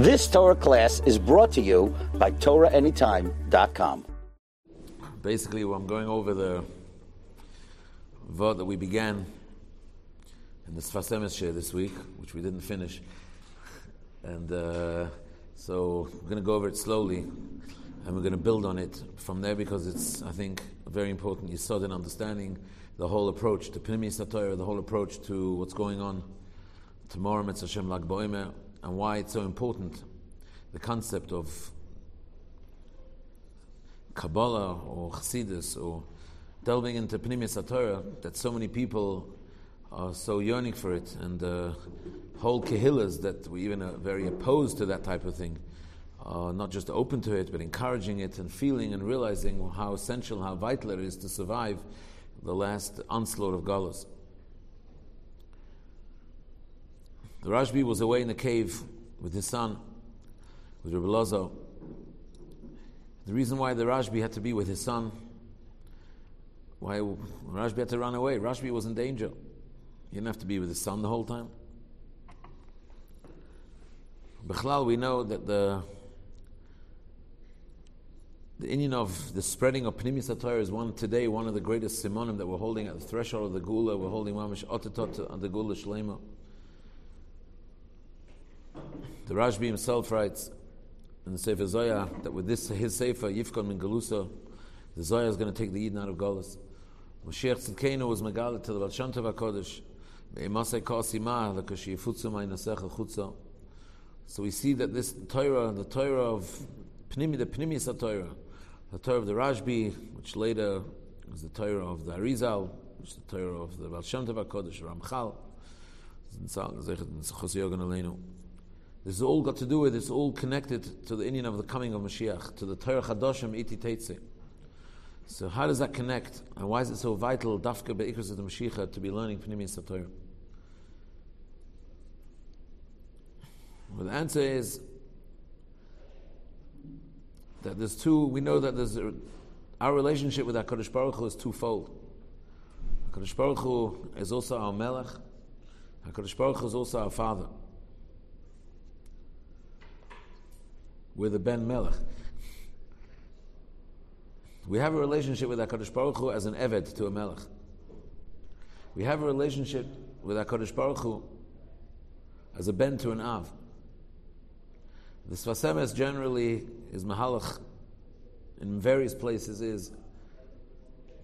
This Torah class is brought to you by TorahAnytime.com. Basically, I'm going over the vote that we began in the Sfas Emes share this week, which we didn't finish. And uh, so we're going to go over it slowly and we're going to build on it from there because it's, I think, very important. You saw in understanding the whole approach to Pnimi Satorah, the whole approach to what's going on tomorrow, Mitzvah Hashem Lag and why it's so important, the concept of Kabbalah or Chassidus or delving into Pnimi Satorah, that so many people are so yearning for it, and uh, whole kehillas that we even are very opposed to that type of thing, uh, not just open to it, but encouraging it and feeling and realizing how essential, how vital it is to survive the last onslaught of Galas. The Rashbi was away in the cave with his son, with Rabbi Elazar. The reason why the Rashbi had to be with his son, why Rashbi had to run away, Rashbi was in danger. He didn't have to be with his son the whole time. Bechlal, we know that the the Indian of the spreading of Pnimi Satar is one today, one of the greatest simonim that we're holding at the threshold of the Gula. We're holding Mamish Otatot on the Gula Shlema. The Rashbi himself writes in the Sefer Zoya that with this his Sefer Yifkon Min Galusa, the Zoya is going to take the Eden out of Golas. Moshiach Tzidkenu was Megala to the Baal Shem Tov HaKodesh. So we see that this Torah, the Torah of Pnimi, the Pnimi is a Torah, the Torah of the Rashbi, which later was the Torah of the Arizal, which is the Torah of the Baal Shem Tov HaKodesh, Ramchal, this is all got to do with, it's all connected to the Indian of the coming of Mashiach, to the Torah Chadoshim Iti Teitze. So how does that connect? And why is it so vital, Dafka Be'ikras of the Mashiach, to be learning Pnimi Satorah? Well, the answer is that there's two, we know that there's a, our relationship with HaKadosh Baruch Hu is twofold. HaKadosh Baruch Hu is also our Melech, HaKadosh Baruch Hu is also our Father. We're the Ben Melech. We have a relationship with HaKadosh Baruch Hu as an Eved to a Melech. We have a relationship with HaKadosh Baruch Hu as a Ben to an Av. The Sfas Emes generally is Mahalach in various places is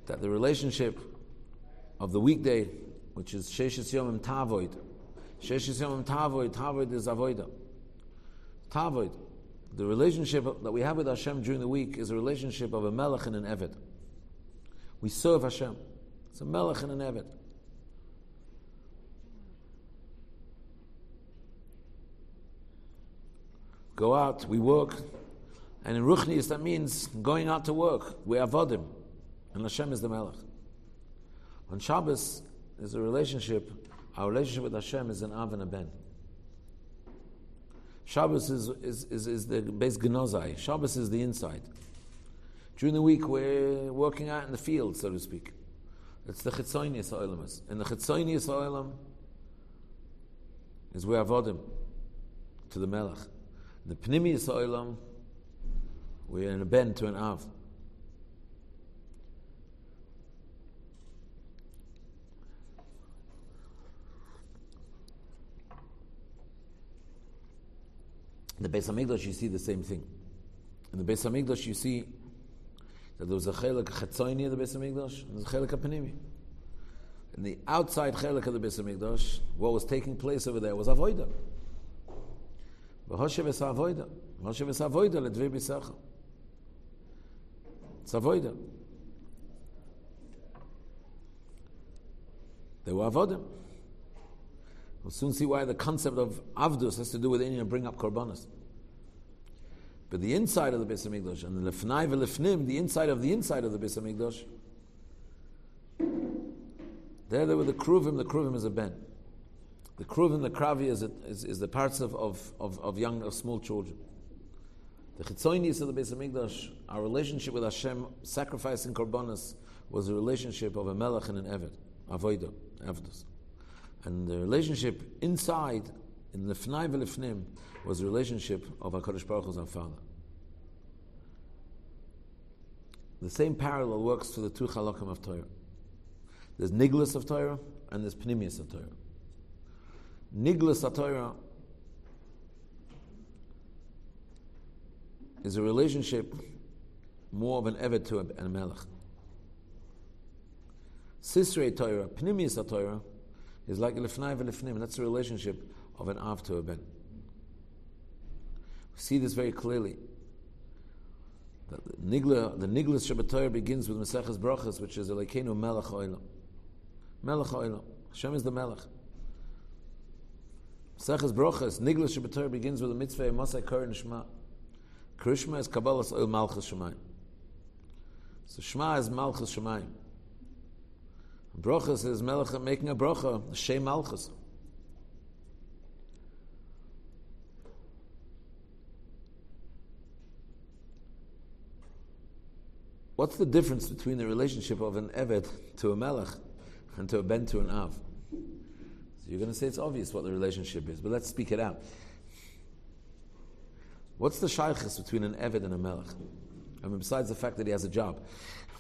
that the relationship of the weekday, which is Sheshis Yomim Tavoid, Sheshis Yomim Tavoid, Tavoid is Avoida. Tavoid. The relationship that we have with Hashem during the week is a relationship of a Melech and an Eved. We serve Hashem. It's a Melech and an Eved. go out, we work. And in Ruchnius, that means going out to work. We are Vodim. And Hashem is the Melech. On Shabbos, there's a relationship. Our relationship with Hashem is an Av and a Ben. Shabbos is, is, is, is the base Genozai. Shabbos is the inside. During the week, we're working out in the field, so to speak. It's the Chitzonius Oilam. And the Chitzonius Oilam is where Avodim to the Melech. The Pnimi Oilam, we're in a bend to an Av. In the Beis Hamikdash, you see the same thing. In the Beis Hamikdash, you see that there was a chelik chetzoini in the Beis Hamikdash and a chelik apanimi. In the outside chelik of the Beis Hamikdash, what was taking place over there was avoida. V'hoshev es avoida. V'hoshev es avoida ledvei b'secha. It's avoida. They were avodim. We'll soon see why the concept of avdus has to do with Indian and bring up korbanos. But the inside of the Beis Hamikdash and the lefnai v'lefnim, the inside of the inside of the Beis Hamikdash, there they were the kruvim. The kruvim is a ben. The kruv and the kravi is, is, is, the parts of, of, of, of young, of small children. The chitzonis of the Beis Hamikdash, our relationship with Hashem, sacrificing korbanos, was a relationship of a melech and an eved, avodah, avdus. And the relationship inside in Lifnai V'Lifnim was the relationship of HaKadosh Baruch Hu as our Father. The same parallel works for the two halakim of Torah. There's Niglas of Torah and there's Pnimius of Torah. Niglas of Torah is a relationship more of an Evet to a, Melech. Sisrei Torah, Pnimius Torah, is like Lefnai V'Lefnim. That's the relationship of an Av to a Ben. We see this very clearly. The Nigla, the Niglas Shabbat begins with Maseches Brachas, which is Elekenu Melech Oilam. Melech Oilam. Hashem is the Melech. Maseches Brachas, Niglas Shabbat begins with the mitzvah Masai Kar Shema. Krishma is Kabbalah's Oil Malchus Shemayim. So Shema is Malchus Shemayim. Brachas is Melech making a bracha, Shem Malchus. What's the difference between the relationship of an Eved to a Melech and to a Ben to an Av? So you're going to say it's obvious what the relationship is, but let's speak it out. What's the shaykhis between an Eved and a Melech? I mean, besides the fact that he has a job,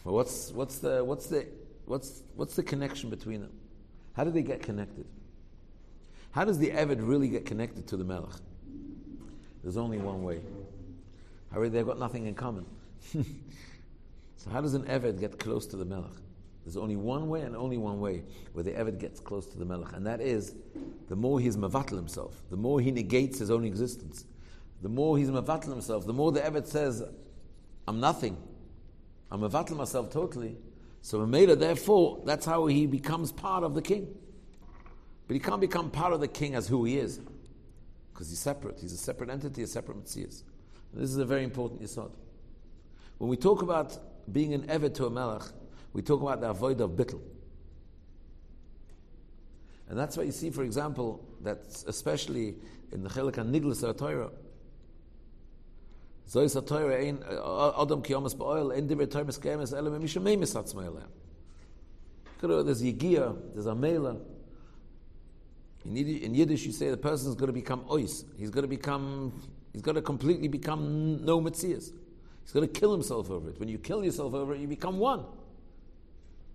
but what's, what's, the, what's, the, what's, what's the connection between them? How do they get connected? How does the Eved really get connected to the Melech? There's only one way. How However, they've got nothing in common. So how does an Eved get close to the Melech? There's only one way and only one way where the Eved gets close to the Melech, and that is the more he's mavatal himself, the more he negates his own existence, the more he's mavatal himself, the more the Eved says, I'm nothing. I'm mavatal myself totally. So Mamela, therefore, that's how he becomes part of the king. But he can't become part of the king as who he is, because he's separate. He's a separate entity, a separate Matthias. This is a very important yisod. When we talk about being an Evet to a Melech, we talk about the avoid of Bittel. And that's why you see, for example, that especially in the Chelik Niglas Torah, Zois HaTorah ein Adam kiyomas ba'oil ein divrei Torah miskemes ele misha meimis atzmai There's Yigia, there's Amela. In Yiddish, you say the person is going to become ois. He's going to become, he's going to completely become no mitzias. He's going to kill himself over it. When you kill yourself over it, you become one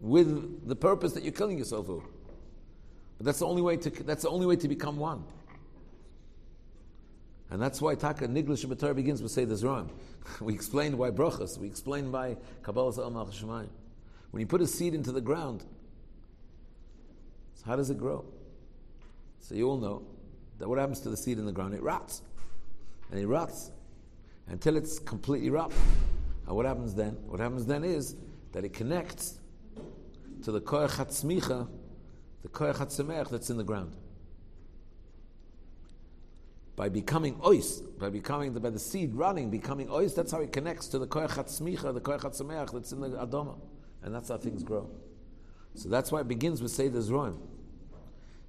with the purpose that you're killing yourself over. But that's the only way to, that's the only way to become one. And that's why Taka Niglish Torah begins with say this wrong. we explained why brachas. We explained why Kabbalah Sa'al Shemayim. When you put a seed into the ground, so how does it grow? So you all know that what happens to the seed in the ground? It rots. And it rots until it's completely rough. And what happens then? What happens then is that it connects to the koyach hatzmicha, the koyach hatzemeach that's in the ground. By becoming ois, by becoming the, by the seed running, becoming ois, that's how it connects to the koyach hatzmicha, the koyach hatzemeach that's in the adoma, and that's how things grow. So that's why it begins with Seder Zroim.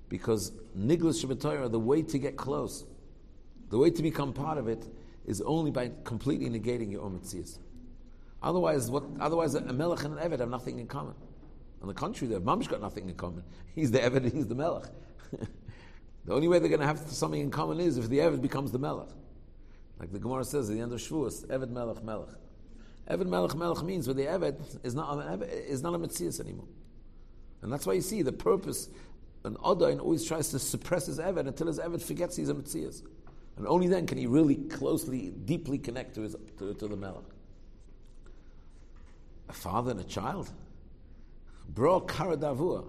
Because Niglas Shabbat the way to get close, the way to become part of it, is only by completely negating your own mitzvahs. Otherwise, what, otherwise, a melech and an eved have nothing in common. On the contrary, the mamsh got nothing in common. He's the eved, he's the melech. the only way they're going to have something in common is if the eved becomes the melech. Like the Gemara says at the end of Shavuos, eved melech melech. Eved melech melech means where the eved is not is not a mitzvah anymore. And that's why you see the purpose. An Adain always tries to suppress his eved until his eved forgets he's a mitzvah. And only then can he really closely, deeply connect to, his, to, to the Melech. A father and a child. Bro karadavua.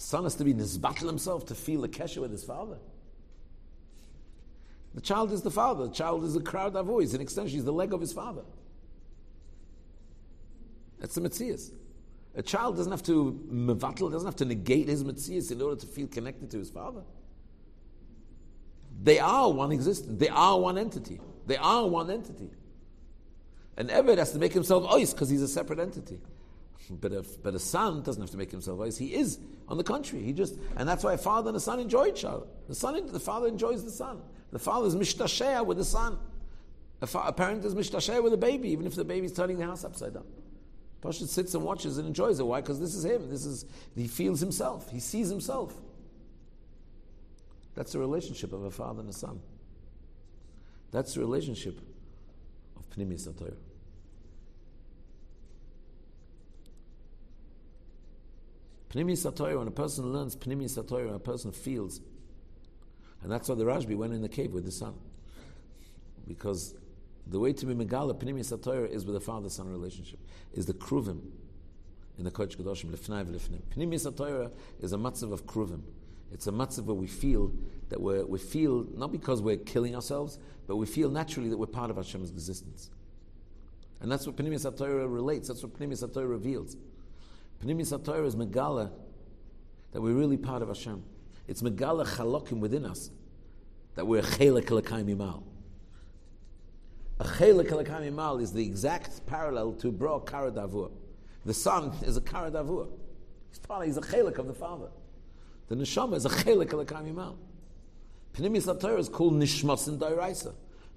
Son has to be nizbatel himself to feel a kesher with his father. The child is the father. The child is a crowd of voice. In extension, he's the leg of his father. That's the Metzias. A child doesn't have to mevatel, doesn't have to negate his Metzias in order to feel connected to his father. They are one existence. They are one entity. They are one entity. And Eved has to make himself ois because he's a separate entity. But a, but a son doesn't have to make himself wise. He is, on the contrary. He just, and that's why a father and a son enjoy each other. The son, the father enjoys the son. The father is mishtasheh with the son. A, fa- a parent is mishtasheh with a baby, even if the baby is turning the house upside down. Pasha sits and watches and enjoys it. Why? Because this is him. This is he feels himself. He sees himself. That's the relationship of a father and a son. That's the relationship of Pnimi Satoyer. Pnimi Satoyer, when a person learns Pnimi Satoyer, a person feels. And that's why the Rashbi went in the cave with the son. Because the way to be Megala, Pnimi Satoyer, is with a father son relationship, is the Kruvim in the Kodesh Kedoshim, Lifnai V'Lifnim. Pnimi Satoyer is a matzav of Kruvim. It's a matzav where we feel that we're, we feel, not because we're killing ourselves, but we feel naturally that we're part of Hashem's existence. And that's what Pnimi Satoyer relates, that's what Pnimi Satoyer reveals. Pnimi Satoyer is Megala, that we're really part of Hashem. It's Megala Chalokim within us, that we're Chelek Elakaim Imal. A Chelek Imal is the exact parallel to Bro Karadavur. The son is a Karadavur. He's part, he's a Chelek of the father. The neshama is a chelik of the kamimal. Pnimi Satorah is called nishmas in dairaisa.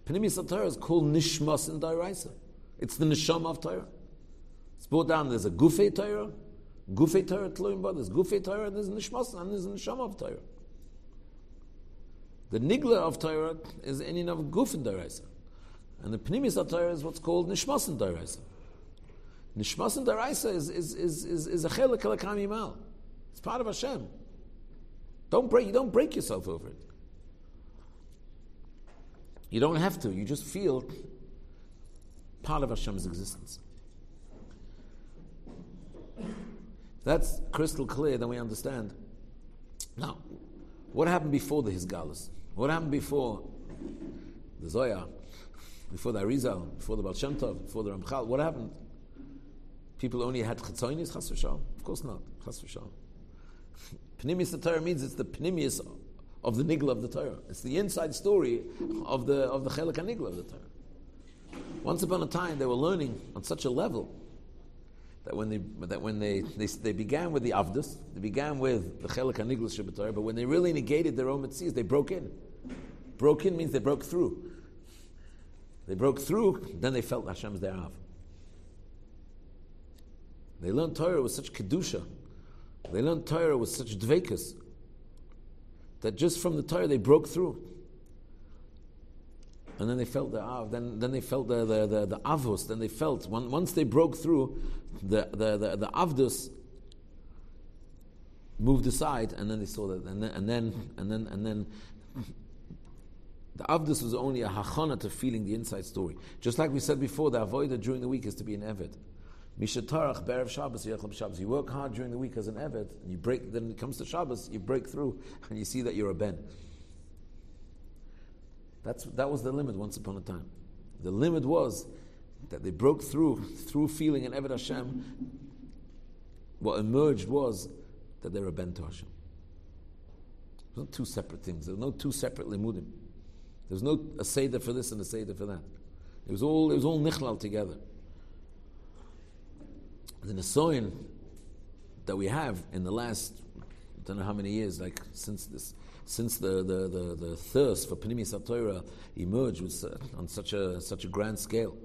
Pnimi Satorah is called nishmas in dairaisa. It's the neshama of Torah. It's brought down. There's a gufei Torah, gufei Torah tluim There's gufei Torah and there's nishmas and there's neshama of Torah. The nigla of Torah is any of guf in dairaisa, and the pnimi Satorah is what's called nishmas in dairaisa. Nishmas in dairaisa is is is is, is a chelik of the. It's part of Hashem. Don't break, you don't break yourself over it. You don't have to. You just feel part of Hashem's existence. That's crystal clear, then we understand. Now, what happened before the Hisgalas? What happened before the Zoya, before the Arizal, before the Baal Shem Tov, before the Ramchal? What happened? People only had Chetzonis, Chas Of course not, Chas v'shalom. Pnimius the Torah means it's the pnimius of the nigla of the Torah. It's the inside story of the of the chelik nigla of the Torah. Once upon a time, they were learning on such a level that when they that when they they, they began with the avdus, they began with the chelik nigla Torah, but when they really negated their own mitzvahs, they broke in. Broke in means they broke through. They broke through, then they felt Hashem's thereof. They learned Torah with such kedusha they learned Torah with such dvekas that just from the Torah they broke through. And then they felt the av, then, then they felt the, the, the, the avos, then they felt, once they broke through, the, the, the, the avdus moved aside, and then they saw that, and then, and then, and then, and then the avdus was only a hachana to feeling the inside story. Just like we said before, the avoida during the week is to be an eved. Mishatarach berev Shabbos Shabbos. You work hard during the week as an eved, and you break. Then it comes to Shabbos, you break through, and you see that you're a ben. That's that was the limit once upon a time. The limit was that they broke through through feeling an eved Hashem. What emerged was that they were a ben to Hashem. There's not two separate things. There were no two separate limudim. There was no a seder for this and a seder for that. It was all it was all nichlal together the Nesoin that we have in the last, I don't know how many years, like since this, since the, the, the, the thirst for Panimi Satorah emerged was, uh, on such a, such a grand scale.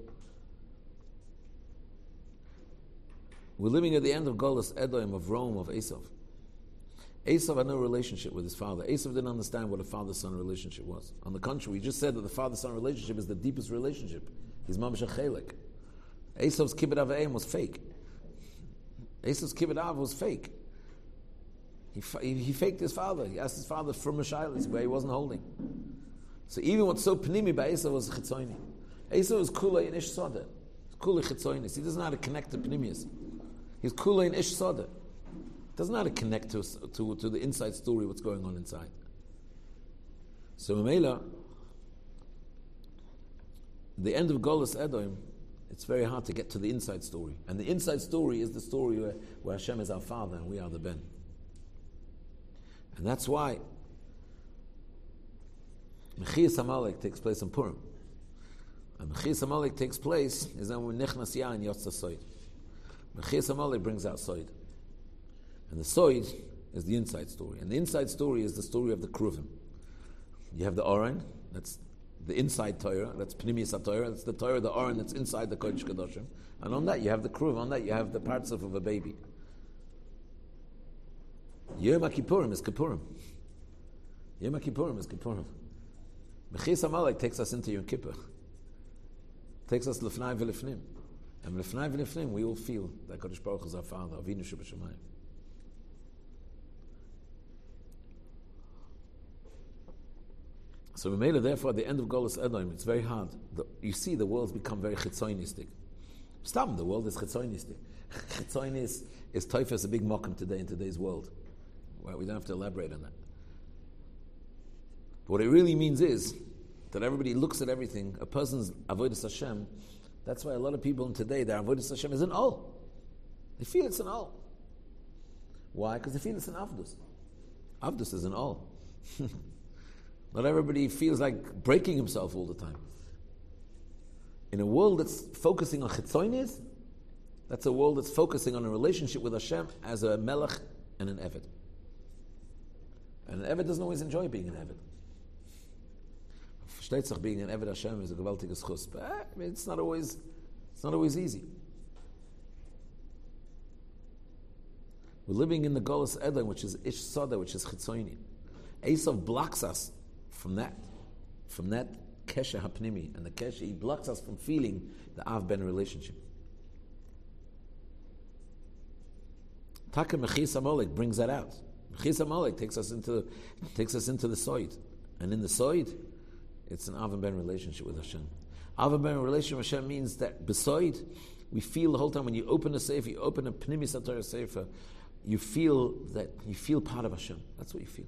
We're living at the end of Golas Edom, of Rome, of Esav. Esav had no relationship with his father. Esav didn't understand what a father-son relationship was. On the contrary, we just said that the father-son relationship is the deepest relationship. His mamash chelik. Esav's kibbut avayim was fake. Esau's kibbut av was fake. He, he, he, faked his father. He asked his father for Mashailis where he wasn't holding. So even what's so panimi by Esau was chitzoini. Esau was kula in ish soda. Kula chitzoinis. He doesn't know how to connect to panimius. He's kula in ish soda. Doesn't know how to connect to, to, to the inside story, what's going on inside. So Mamela, the end of Golas Edom, it's very hard to get to the inside story. And the inside story is the story where, where Hashem is our Father and we are the Ben. And that's why Mechias Amalek takes place in Purim. And Mechias Amalek takes place is then when Nechnas Yah and Soid. Mechias Amalek brings out Soid. And the Soid is the inside story. And the inside story is the story of the Kruvim. You have the Oren, that's the inside Torah, that's Pnimius Torah, that's the Torah, the Aron that's inside the Kodesh Kadoshim. And on that you have the Kruv, on that you have the parts of, of a baby. Yom Kippurim is Kippurim. Yom Kippurim is Kippurim. Mechis Amalek takes us into Yom Kippur. Takes us Lefnai V'Lefnim. And Lefnai V'Lefnim, we all feel that Kodesh Baruch is our Father, Avinu Shabbat So it therefore at the end of Golas Edom, it's very hard. The, you see the world's become very chitzoinistic. Stop, the world is chitzoinistic. Chitzoinis is typhus a big mokum today in today's world. Well, we don't have to elaborate on that. But what it really means is that everybody looks at everything. A person's avodas Hashem. That's why a lot of people today their avodas Hashem is an all. They feel it's an all. Why? Because they feel it's an avdus. Avdus is an all. Not everybody feels like breaking himself all the time. In a world that's focusing on chitzonis, that's a world that's focusing on a relationship with Hashem as a melech and an eved. And an eved doesn't always enjoy being an eved. Sich, being an eved Hashem is a gewaltiges chus, but I mean, it's not always, it's not always easy. We're living in the Golas Edom, which is Ish Sada, which is Chitzoni. Esav blocks us from that, from that kesha hapnimi, and the kesha, he blocks us from feeling the Av Ben relationship. Taka Mechis Amalek brings that out. Mechis Amalek takes us into takes us into the Soid. And in the Soid, it's an Av Ben relationship with Hashem. Av Ben relationship with Hashem means that beside, we feel the whole time when you open a sefer, you open a Pnimi Satar sefer, you feel that you feel part of Hashem. That's what you feel.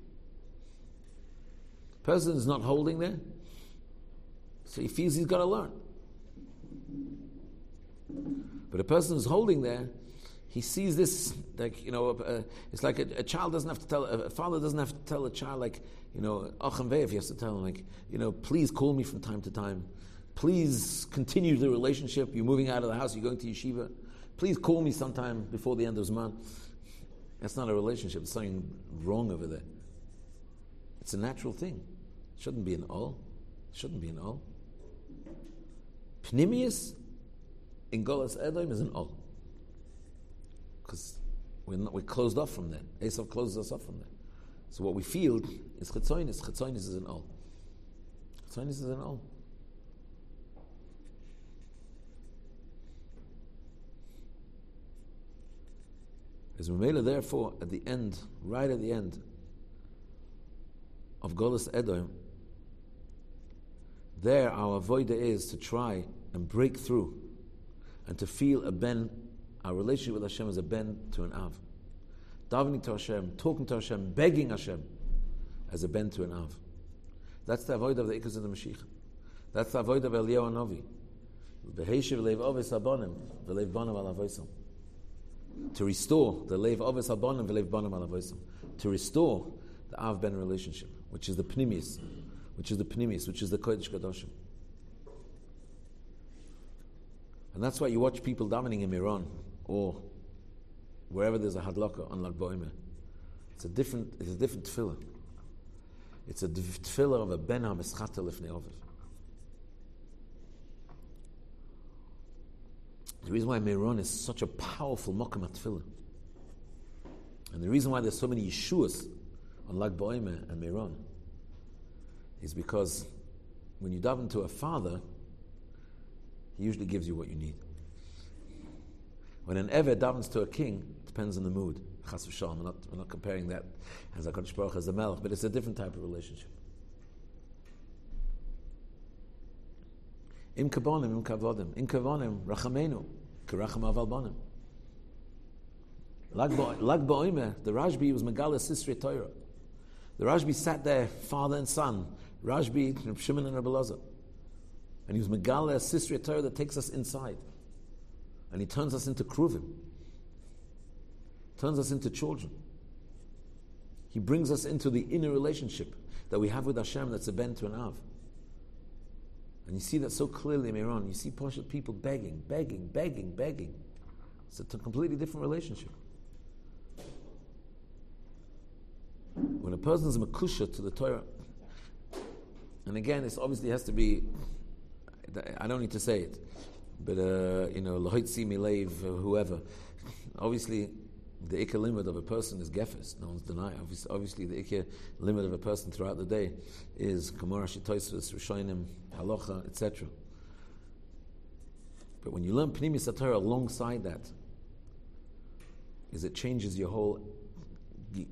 Person is not holding there, so he feels he's got to learn. But a person who's holding there, he sees this like you know, uh, it's like a, a, child doesn't have to tell a father doesn't have to tell a child like you know, Achem he has to tell him like you know, please call me from time to time. Please continue the relationship. You're moving out of the house. You're going to yeshiva. Please call me sometime before the end of Zman. That's not a relationship. There's something wrong over there. It's a natural thing. It Shouldn't be an all. It shouldn't be an all. Pnimius in Golas Edom is an all. Because we're, we're closed off from that. Esav closes us off from that. So what we feel is Chetzoinis. Chetzoinis is an all. Chetzoinis is an all. As Mamela, therefore, at the end, right at the end of Golas Edom, there, our avoida is to try and break through and to feel a ben, our relationship with Hashem is a ben to an av. Davening to Hashem, talking to Hashem, begging Hashem as a ben to an av. That's the avoid of the Ikas of the Mashiach. That's the avoid of Eliyahu Novi. To restore the leiv ovis abonim v'leiv bonim alavosim. To restore the av ben relationship, which is the pnimis, which is the Pnimis, which is the Kodesh Kadoshim. And that's why you watch people davening in Meron or wherever there's a hadlaka on Lag Boimer. It's a different, it's a different tefillah. It's a tefillah of a ben ha-meschata lifnei oviv. The reason why Meron is such a powerful mokum tefillah, and the reason why there's so many Yeshuas on Lag Boimer and Meron, is because when you daven to a father, he usually gives you what you need. When an Eved davens to a king, depends on the mood. Chas v'shalom. We're not, we're not comparing that as a Baruch as a Melech, but it's a different type of relationship. Im kabonim, im kavodim. Im kavonim, rachamenu, keracham aval bonim. Lag ba'oimer, the Rashbi was Megala Sisri Torah. The Rashbi sat there, father and son, Rashbi, Reb Shimon, and Reb Elazar. And he was Megala, Sisri Torah that takes us inside. And he turns us into Kruvim. Turns us into children. He brings us into the inner relationship that we have with Hashem that's a ben to an av. And you see that so clearly in Meron. You see people begging, begging, begging, begging. It's a completely different relationship. When a person is makusha to the Torah, and again, this obviously has to be, I don't need to say it, but, uh, you know, Lahoitzi Milev, whoever. Obviously, the ikka limit of a person is gefes. No one's denying. Obviously, obviously, the ikka limit of a person throughout the day is Gemara, Shitoisvis, Rishonim, Halacha, etc. But when you learn Pnimis Torah alongside that, is it changes your whole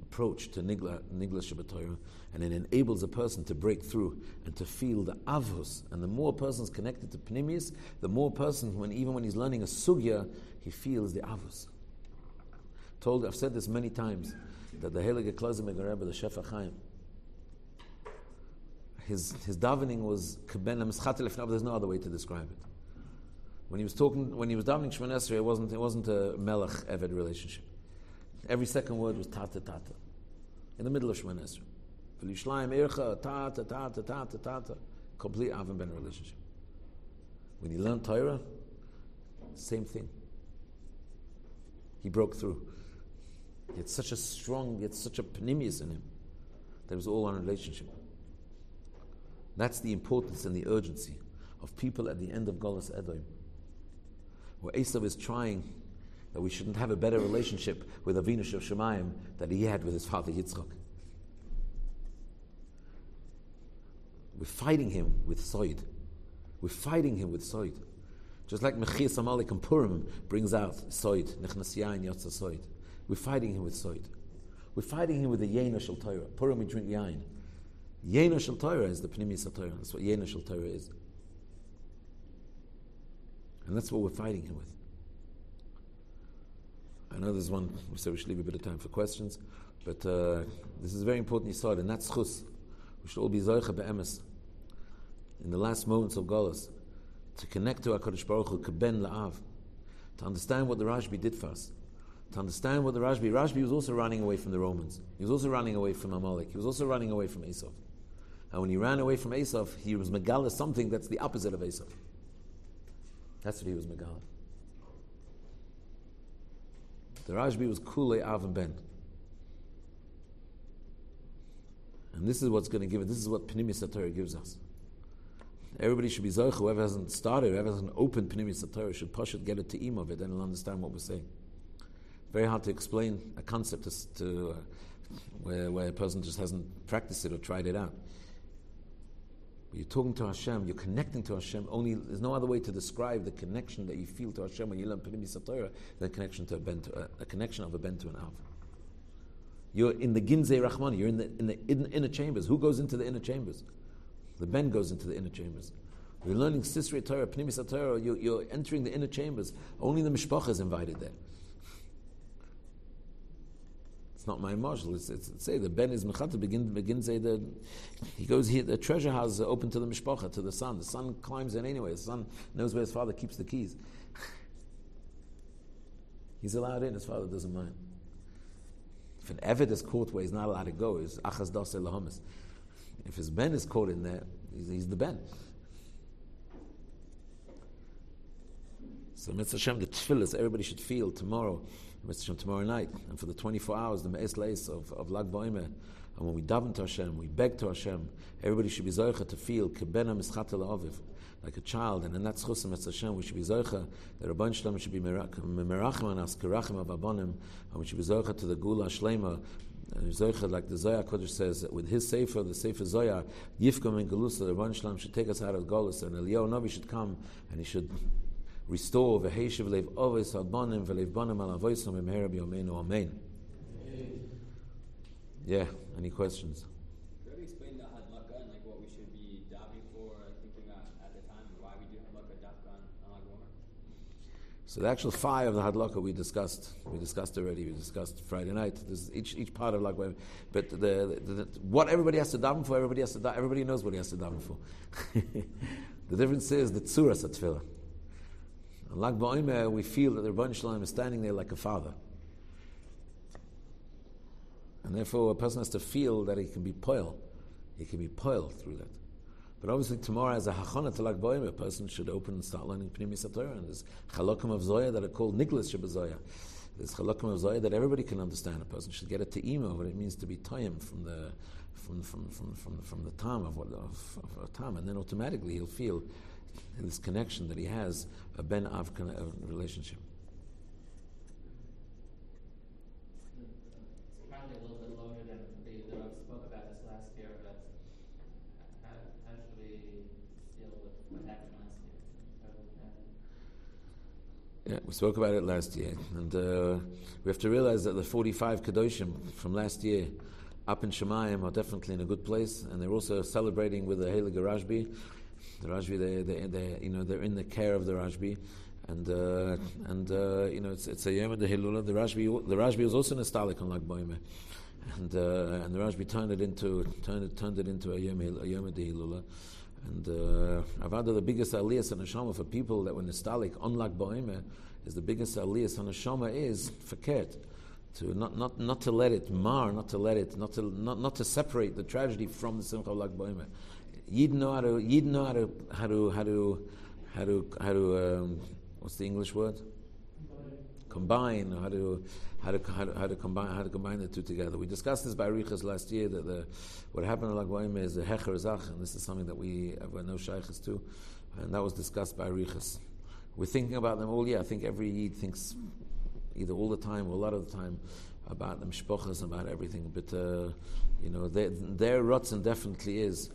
approach to Nigla, Nigla and it enables a person to break through and to feel the avos. And the more a person's connected to Pnimis, the more person, when even when he's learning a sugya, he feels the avos. Told, I've said this many times, that the Heilige Klazim Rebbe, the Shefa Chaim, his, his davening was keben there's no other way to describe it. When he was talking, when he was davening Shemon Esrei, it wasn't, it wasn't a Melech Eved relationship. Every second word was tata tata. In the middle of Shemon Esrei. V'lishlayim ircha, tata, tata, tata, tata. Complete Avon Ben relationship. When he learned Torah, same thing. He broke through. He had such a strong, he had such a panemius in him that it was all on relationship. That's the importance and the urgency of people at the end of Golas Edom. Where Esav is trying that we shouldn't have a better relationship with Avinu of Shemayim than he had with his father Yitzchak. We're fighting him with Soid. We're fighting him with Soid. Just like Mechias Amalek and Purim brings out Soid, Nechnas Yain Yotza Soid. We're fighting him with Soid. We're fighting him with the Yena Shel Torah. Purim we drink Yain. Yena Shel Torah is the Pnimis Torah. That's what Yena Shel Torah is. And that's what we're fighting him with. I know there's one, said we should leave a bit of time for questions, but uh, this is very important it, and that's chus. We should all be zoicha be'emes. In the last moments of Golas, to connect to HaKadosh Baruch Hu, keben la'av, to understand what the Rashbi did for us, to understand what the Rashbi, Rashbi was also running away from the Romans. He was also running away from Amalek. He was also running away from Esav. And when he ran away from Esav, he was Megala something that's the opposite of Esav. That's what he was Megala. The Rashbi was Kule Av Ben. And this is what's going to give it. This is what Pnimis Torah gives us. Everybody should be Zoch. Whoever hasn't started, whoever hasn't opened Pnimis Torah should push it, get a team of it, and will understand what we're saying. Very hard to explain a concept to, to uh, where, where a person just hasn't practiced it or tried it out. You're talking to Hashem, you're connecting to Hashem. Only there's no other way to describe the connection that you feel to Hashem when you learn Pnimis Torah than a connection to a ben to, a, a, connection of a ben to an av. You're in the Ginzei Rahman, you're in the, in the in, inner chambers. Who goes into the inner chambers? The ben goes into the inner chambers. You're learning Sisrei Torah, Pnimis Torah, you're, you're entering the inner chambers. Only the Mishpacha is invited there. It's not my marshal. It's, it's, it's, say the ben is mechata begin begin say that he goes here. The treasure house is open to the mishpacha to the son. The son climbs in anyway. The son knows where his father keeps the keys. he's allowed in. His father doesn't mind. If an eved is caught where he's not allowed to go, is achas dase lahamis. If his ben is caught in there, he's, he's the ben. So Mitzvah Hashem, the tefillahs everybody should feel tomorrow Mr. tomorrow night, and for the 24 hours, the Me'es Leis of, of Lag Ba'omer, and when we daven to Hashem, we beg to Hashem, everybody should be zoicha to feel kebena mischata la'aviv, like a child, and in that schusim at Hashem, we should be zoicha, that Rabban Shalom should be merachim on us, kerachim avabonim, and we should be zoicha to the gula shlema, uh, Zoicha, like the Zohar Kodesh says, with his Sefer, the Sefer Zohar, Yifkom and Galusa, the Rabban Shalom should take us out of Golus, and Eliyahu Navi should come, and he should restore v'heishiv leiv ovis adbonim v'leiv bonim al avoisom imhera b'yomeinu amen. Yeah, any questions? Could you explain the hadlaka and like what we should be davening for, uh, thinking at the time, why we do hadlaka dafka on Lag So the actual fire of the hadlaka we discussed. We discussed already. We discussed Friday night. There's each each part of Lag but the, the, the, what everybody has to daven for, everybody has to everybody knows what he has to daven for. the difference is the tzuras at on Lag BaOmer, we feel that the Rebbeinu Shalom is standing there like a father. And therefore, a person has to feel that he can be poil. He can be poil through that. But obviously, tomorrow, as a hachana to Lag BaOmer, a person should open and start learning Pnimi Torah. And there's chalakim of Zoya that are called Niglas Shabbazoya. There's chalakim of Zoya that everybody can understand. A person should get a te'ima, what it means to be toyim from the from, from, from, from, from the time of, what, of, of a time. And then automatically he'll feel this connection that he has, a ben av relationship. Yeah, we spoke about it last year, and uh, we have to realize that the 45 Kedoshim from last year up in Shemayim are definitely in a good place, and they're also celebrating with the Heilige Rashbi, the Rashbi, they, they, they, you know, they're in the care of the Rashbi, and uh, and uh, you know, it's, it's a Yom the Hilula. The Rashbi, the was also nostalgic on Lag Boime, and uh, and the Rashbi turned it into turned it, turned it into a Yom a Yom the Hilula. And uh, Avada, the biggest aliyah and neshama for people that were nostalgic on Lag Boime, is the biggest aliyah and neshama is fakert to not, not, not to let it mar, not to let it, not to, not, not to separate the tragedy from the Simcha of Lag Boimer. You'd know how to, you'd know how to, how to, how to, how to, how to um, what's the English word? Combine, how to, how to, how to, how to combine, how to combine the two together. We discussed this by Riches last year that the, what happened in Lag Boimer is the Hecher Zach, and this is something that we have no shaykhs to, and that was discussed by Riches. We're thinking about them all. Yeah, I think every Yid thinks either all the time or a lot of the time about the mishpochas, about everything. But uh, you know, their, rotzen definitely is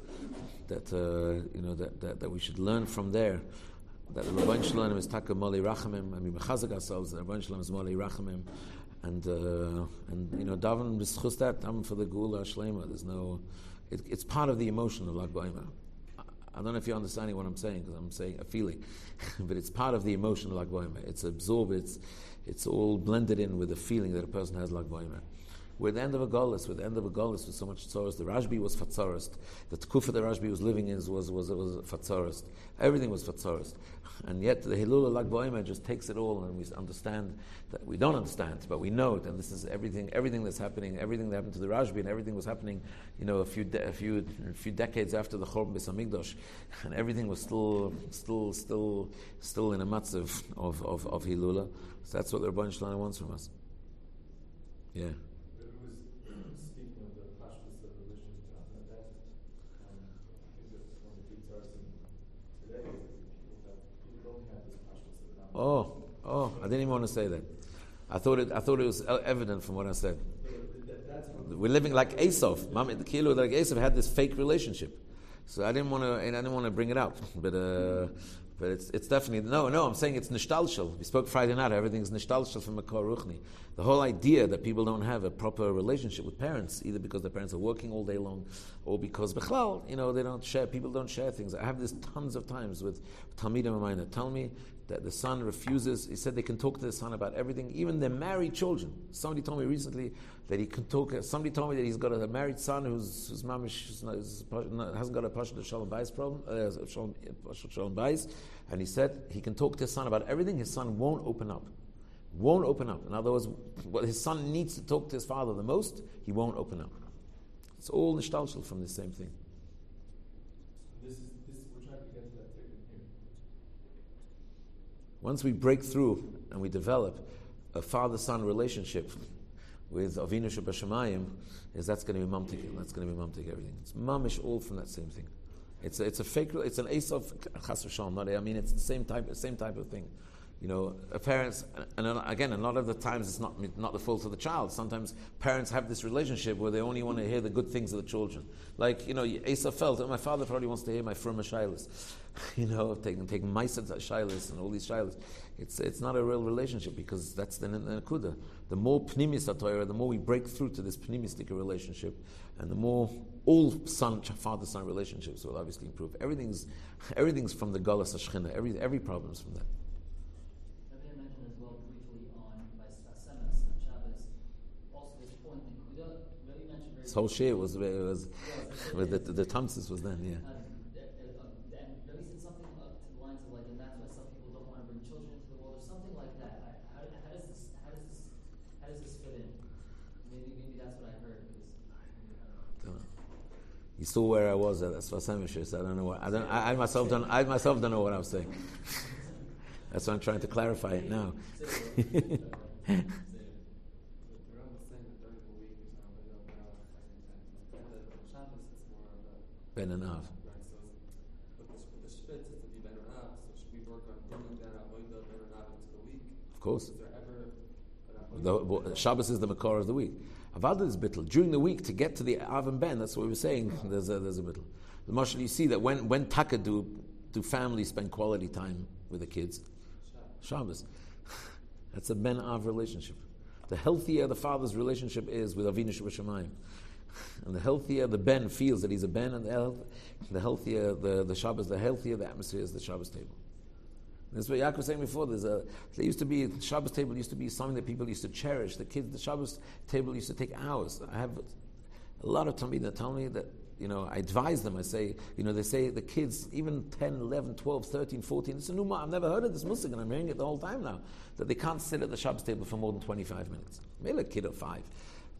that uh, you know that, that, that we should learn from there. That the Rabban Shalom is taka moli rachamim. I mean, mechazak ourselves. The Rabban Shalom is moli rachamim, and uh, and you know, daven b'schus that daven for the gula shlema. There's no, it, it's part of the emotion of Lag Ba'ima. I don't know if you're understanding what I'm saying because I'm saying a feeling, but it's part of the emotion of Lag Ba'ima. It's absorbed. It's it's all blended in with the feeling that a person has like With the end of a Golis, with the end of a Golis, with so much tzoros, the Rashbi was fatzorist. The Tkufa the Rashbi was living in was, was, was, fatzorist. Everything was fatzorist. And yet the Hilul Lag just takes it all and we understand that we don't understand, but we know it. And this is everything, everything that's happening, everything that happened to the Rashbi and everything was happening, you know, a few, de- a few, a few decades after the Chorban Besamigdosh. And everything was still, still, still, still in a matzav of, of, of Hilula. So that's what the Rabban Shalom wants from us. Yeah. Oh, oh, I didn't even want to say that. I thought it, I thought it was evident from what I said. We're living like Esav. Mami, the kilo like Esav had this fake relationship. So I didn't want to, and I didn't want to bring it up. But uh, but it's, it's definitely, no, no, I'm saying it's nishtalshel. We spoke Friday night, everything's nishtalshel from Makor Ruchni. The whole idea that people don't have a proper relationship with parents, either because their parents are working all day long, or because, bechlal, you know, they don't share, people don't share things. I have this tons of times with Talmidim of mine tell me that the son refuses, he said they can talk to the son about everything, even their married children. Somebody told me recently that he can talk, somebody told me that he's got a married son who's, whose mamish hasn't got a Pasha Shalom Bais problem, uh, Shalom, Shalom Bais, and he said he can talk to his son about everything, his son won't open up. Won't open up. In other words, what his son needs to talk to his father the most, he won't open up. It's all nostalgia from the same thing. Once we break through and we develop a father-son relationship with Avinu Shabashamayim, is that's going to be mamtik. That's going to be mamtik everything. It's mamish all from that same thing. It's a, it's a fake. It's an ace of chas Not I mean, it's the same type. Same type of thing. You know, parents, and again, a lot of the times it's not, not the fault of the child. Sometimes parents have this relationship where they only want to hear the good things of the children. Like, you know, Asa felt, oh, my father probably wants to hear my firm shilas. you know, taking, taking Maisa shilas and all these shilas. It's, it's not a real relationship because that's the Nakuda. The more pnimis Torah, the more we break through to this pnimistic relationship, and the more all son, father son relationships will obviously improve. Everything's, everything's from the Galas Ashchina. Every, every problem is from that. Whole share was was with the the tamsis was then, yeah. You saw where I was at Sfas Emes, so I don't know what I don't. I, I, myself don't. I myself don't know what I was saying. That's why I'm trying to clarify it now. Ben and Av. Of course. The, Shabbos is the Makor of the week. Avada is bittel. During the week, to get to the Av and Ben, that's what we were saying, there's a, there's a bittel. The Marshal, you see that when, when Taka do, do families spend quality time with the kids? Shabbos. That's a ben av relationship. The healthier the father's relationship is with Avinu Shemayim, and the healthier the ben feels that he's a ben, and the, health, the healthier the, the Shabbos, the healthier the atmosphere is the Shabbos table. That's what Yaakov was saying before. There's a there used to be the Shabbos table used to be something that people used to cherish. The kids, the Shabbos table used to take hours. I have a lot of Talmud that tell me that you know, I advise them, I say, you know, they say the kids, even 10, 11, 12, 13, 14, it's a new, I've never heard of this musik, and I'm hearing it the whole time now, that they can't sit at the Shabbos table for more than 25 minutes. Maybe a kid of five.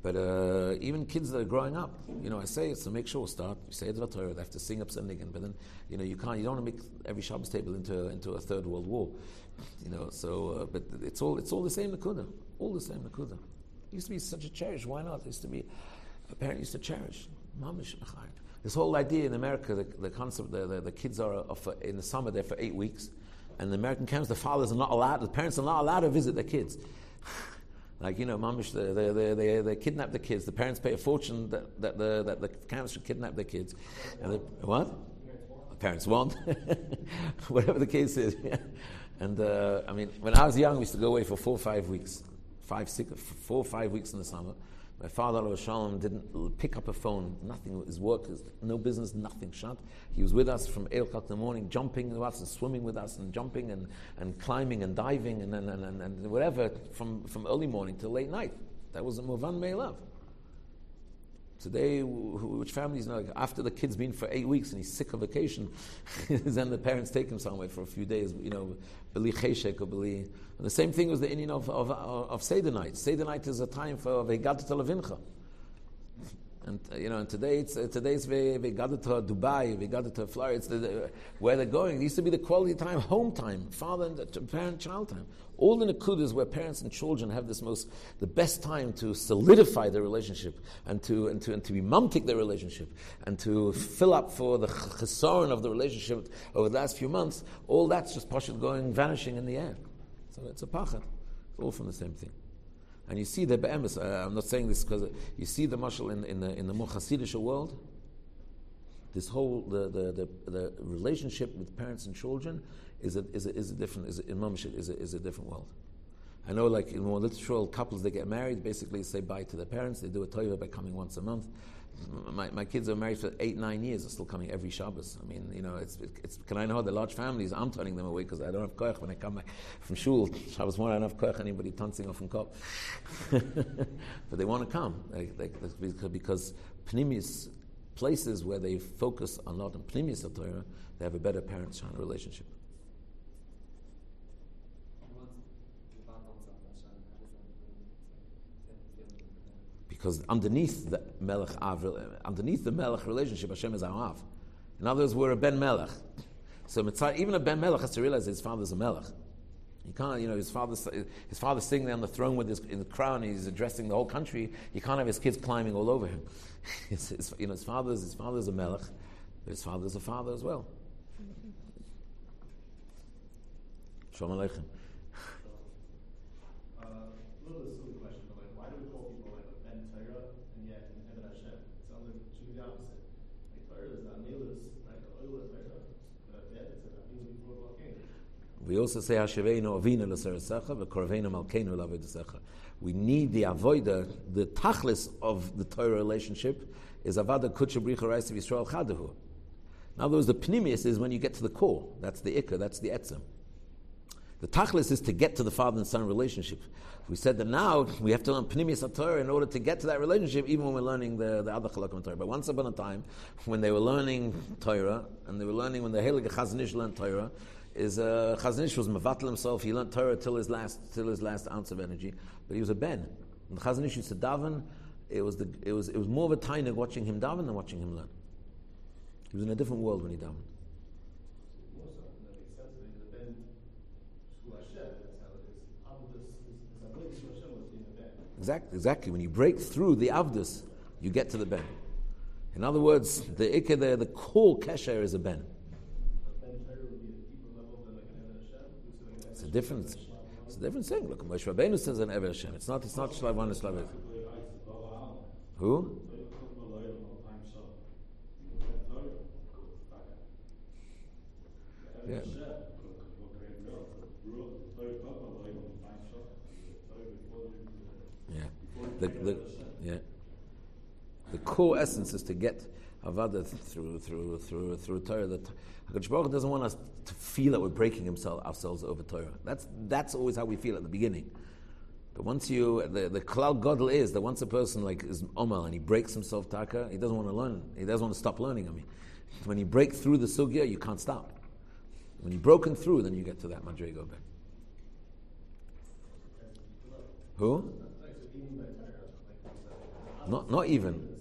But uh, even kids that are growing up, you know, I say it's to make sure start. You say it's the Torah, they have to sing up something again. But then, you know, you can't. You don't want to make every Shabbos table into into a third world war. You know, so uh, but it's all it's all the same Nakuda, all the same Nakuda. It used to be such a cherish. Why not? It used to be a parent used to cherish. This whole idea in America, the, the concept, the, the, the kids are, are for, in the summer there for eight weeks, and the American camps, the fathers are not allowed, the parents are not allowed to visit their kids. Like, you know, mamish, they, they, they, they, kidnap the kids. The parents pay a fortune that, that, the, that the camps should kidnap their kids. And the, what? The parents won't. Whatever the case is. and uh, I mean, when I was young, we used to go away for four five weeks. Five, six, four five weeks in the summer. My father, Shalom, didn't pick up a phone, nothing. His work, no business, nothing shut. He was with us from 8 o'clock in the morning, jumping with us and swimming with us and jumping and, and climbing and diving and, and, and, and whatever from, from early morning till late night. That was a Movan Me'elav. Today, which families know, after the kid's been for eight weeks and he's sick of vacation, then the parents take him somewhere for a few days, you know, cheshek or the same thing was the Indian of, of, of Seder night. Seder night is a time for Vegat Televincha. And uh, you know, and today it's uh, today's we we got to Dubai, we got to Florida. It's the, the, where they're going. It used to be the quality time, home time, father and uh, parent child time. All the nakudas where parents and children have this most the best time to solidify their relationship and to and to and to be mumtik their relationship and to fill up for the chesaron of the relationship over the last few months. All that's just partially going vanishing in the air. So it's a pachad. It's all from the same thing. And you see the be'emes, uh, I'm not saying this because you see the marshal in, in the, in the more Hasidic world, this whole, the, the, the, the, relationship with parents and children is a, is a, is a different, is a, in Mamish, is a, is a different world. I know like in more literal couples, they get married, basically say bye to their parents, they do a toiva by coming once a month my, my kids are married for eight, nine years, are still coming every Shabbos. I mean, you know, it's, it's can I know the large families, I'm turning them away because I don't have koich when I come back from shul. Shabbos morning, I don't have koich anybody tansing off in kop. but they want to come they, they, because pnimius, places where they focus a lot on pnimius Torah, they have a better parent-child relationship. Because underneath the Melech Av, uh, underneath the Melech relationship, Hashem is our Av. In other words, we're a Ben Melech. So even a Ben Melech has to realize his father's a Melech. He can't, you know, his father, his father's sitting there on the throne with his in the crown. He's addressing the whole country. You can't have his kids climbing all over him. his, his, you know, his father's his father's a melech, but his father's a father as well. Mm-hmm. Shalom aleichem. We also say Hasheveinu Avinu l'Sarasecha v'Korveinu Malkeinu l'Avedasecha. We need the avoida, the tachlis of the Torah relationship is avada kutsha bricha reis of Yisrael chadahu. In other words, the pnimius is when you get to the core. That's the ikka, that's the etzem. The tachlis is to get to the father and son relationship. We said that now we have to learn pnimius Torah in order to get to that relationship, even when we're learning the, the other chalakim Torah. But once upon a time, when they were learning Torah, and they were learning when the Heilige Chazon Ish learned Torah, is uh, Chazon Ish was mevatel himself. He learned Torah till his last till his last ounce of energy, but he was a ben. When the Chazon Ish used to daven, it was the, it was it was more of a tainig watching him daven than watching him learn. He was in a different world when he davened. Exactly, exactly. When you break through the avdus, you get to the ben. In other words, the ikka there, the core kesher is a ben. different. It's a different thing. Look, Moshe Rabbeinu says an Eved Hashem. It's not. It's not Shlavon and Shlavit. Who? Yeah. Yeah. The, the, yeah. the core essence is to get avada through through through through Torah. That Hakadosh Baruch doesn't want us to feel that we're breaking himself, ourselves over Torah. That's that's always how we feel at the beginning. But once you, the, the klal gadol is that once a person like is omal and he breaks himself taka, he doesn't want to learn. He doesn't want to stop learning. I mean, when you break through the sugya, you can't stop. When you've broken through, then you get to that madrigo. Who? Not, not even.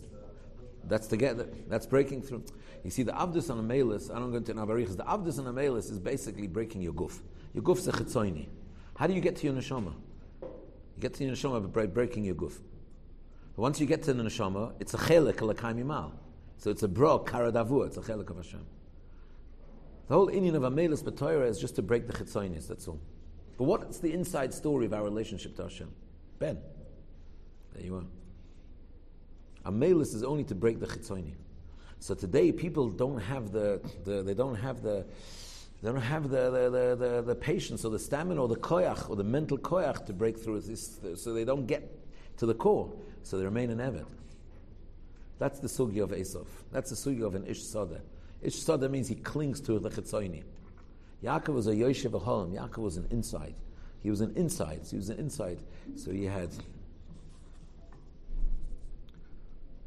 That's together. that's breaking through. You see, the avdus and amelis, I don't go into navarichas, the avdus and amelis is basically breaking your guf. Your guf is a chitzoini. How do you get to your neshama? You get to your neshama by breaking your guf. But once you get to the neshama, it's a chelik alakaim yimal. So it's a bro, karadavu, it's a chelik of Hashem. The whole Indian of amelis b'toira is just to break the chitzoinis, that's all. But what's the inside story of our relationship to Hashem? Ben. There you are. Amelis is only to break the chitzoni. So today people don't have the, the they don't have the they don't have the, the, the, the, the patience or the stamina or the koyach or the mental koyach to break through this, so they don't get to the core. So they remain in Eved. That's the sugi of Esav. That's the sugi of an Ish Sada. Ish Sada means he clings to the chitzoni. Yaakov was a Yoshev Ahalim. Yaakov was an inside. He was an inside. He was an inside. So he had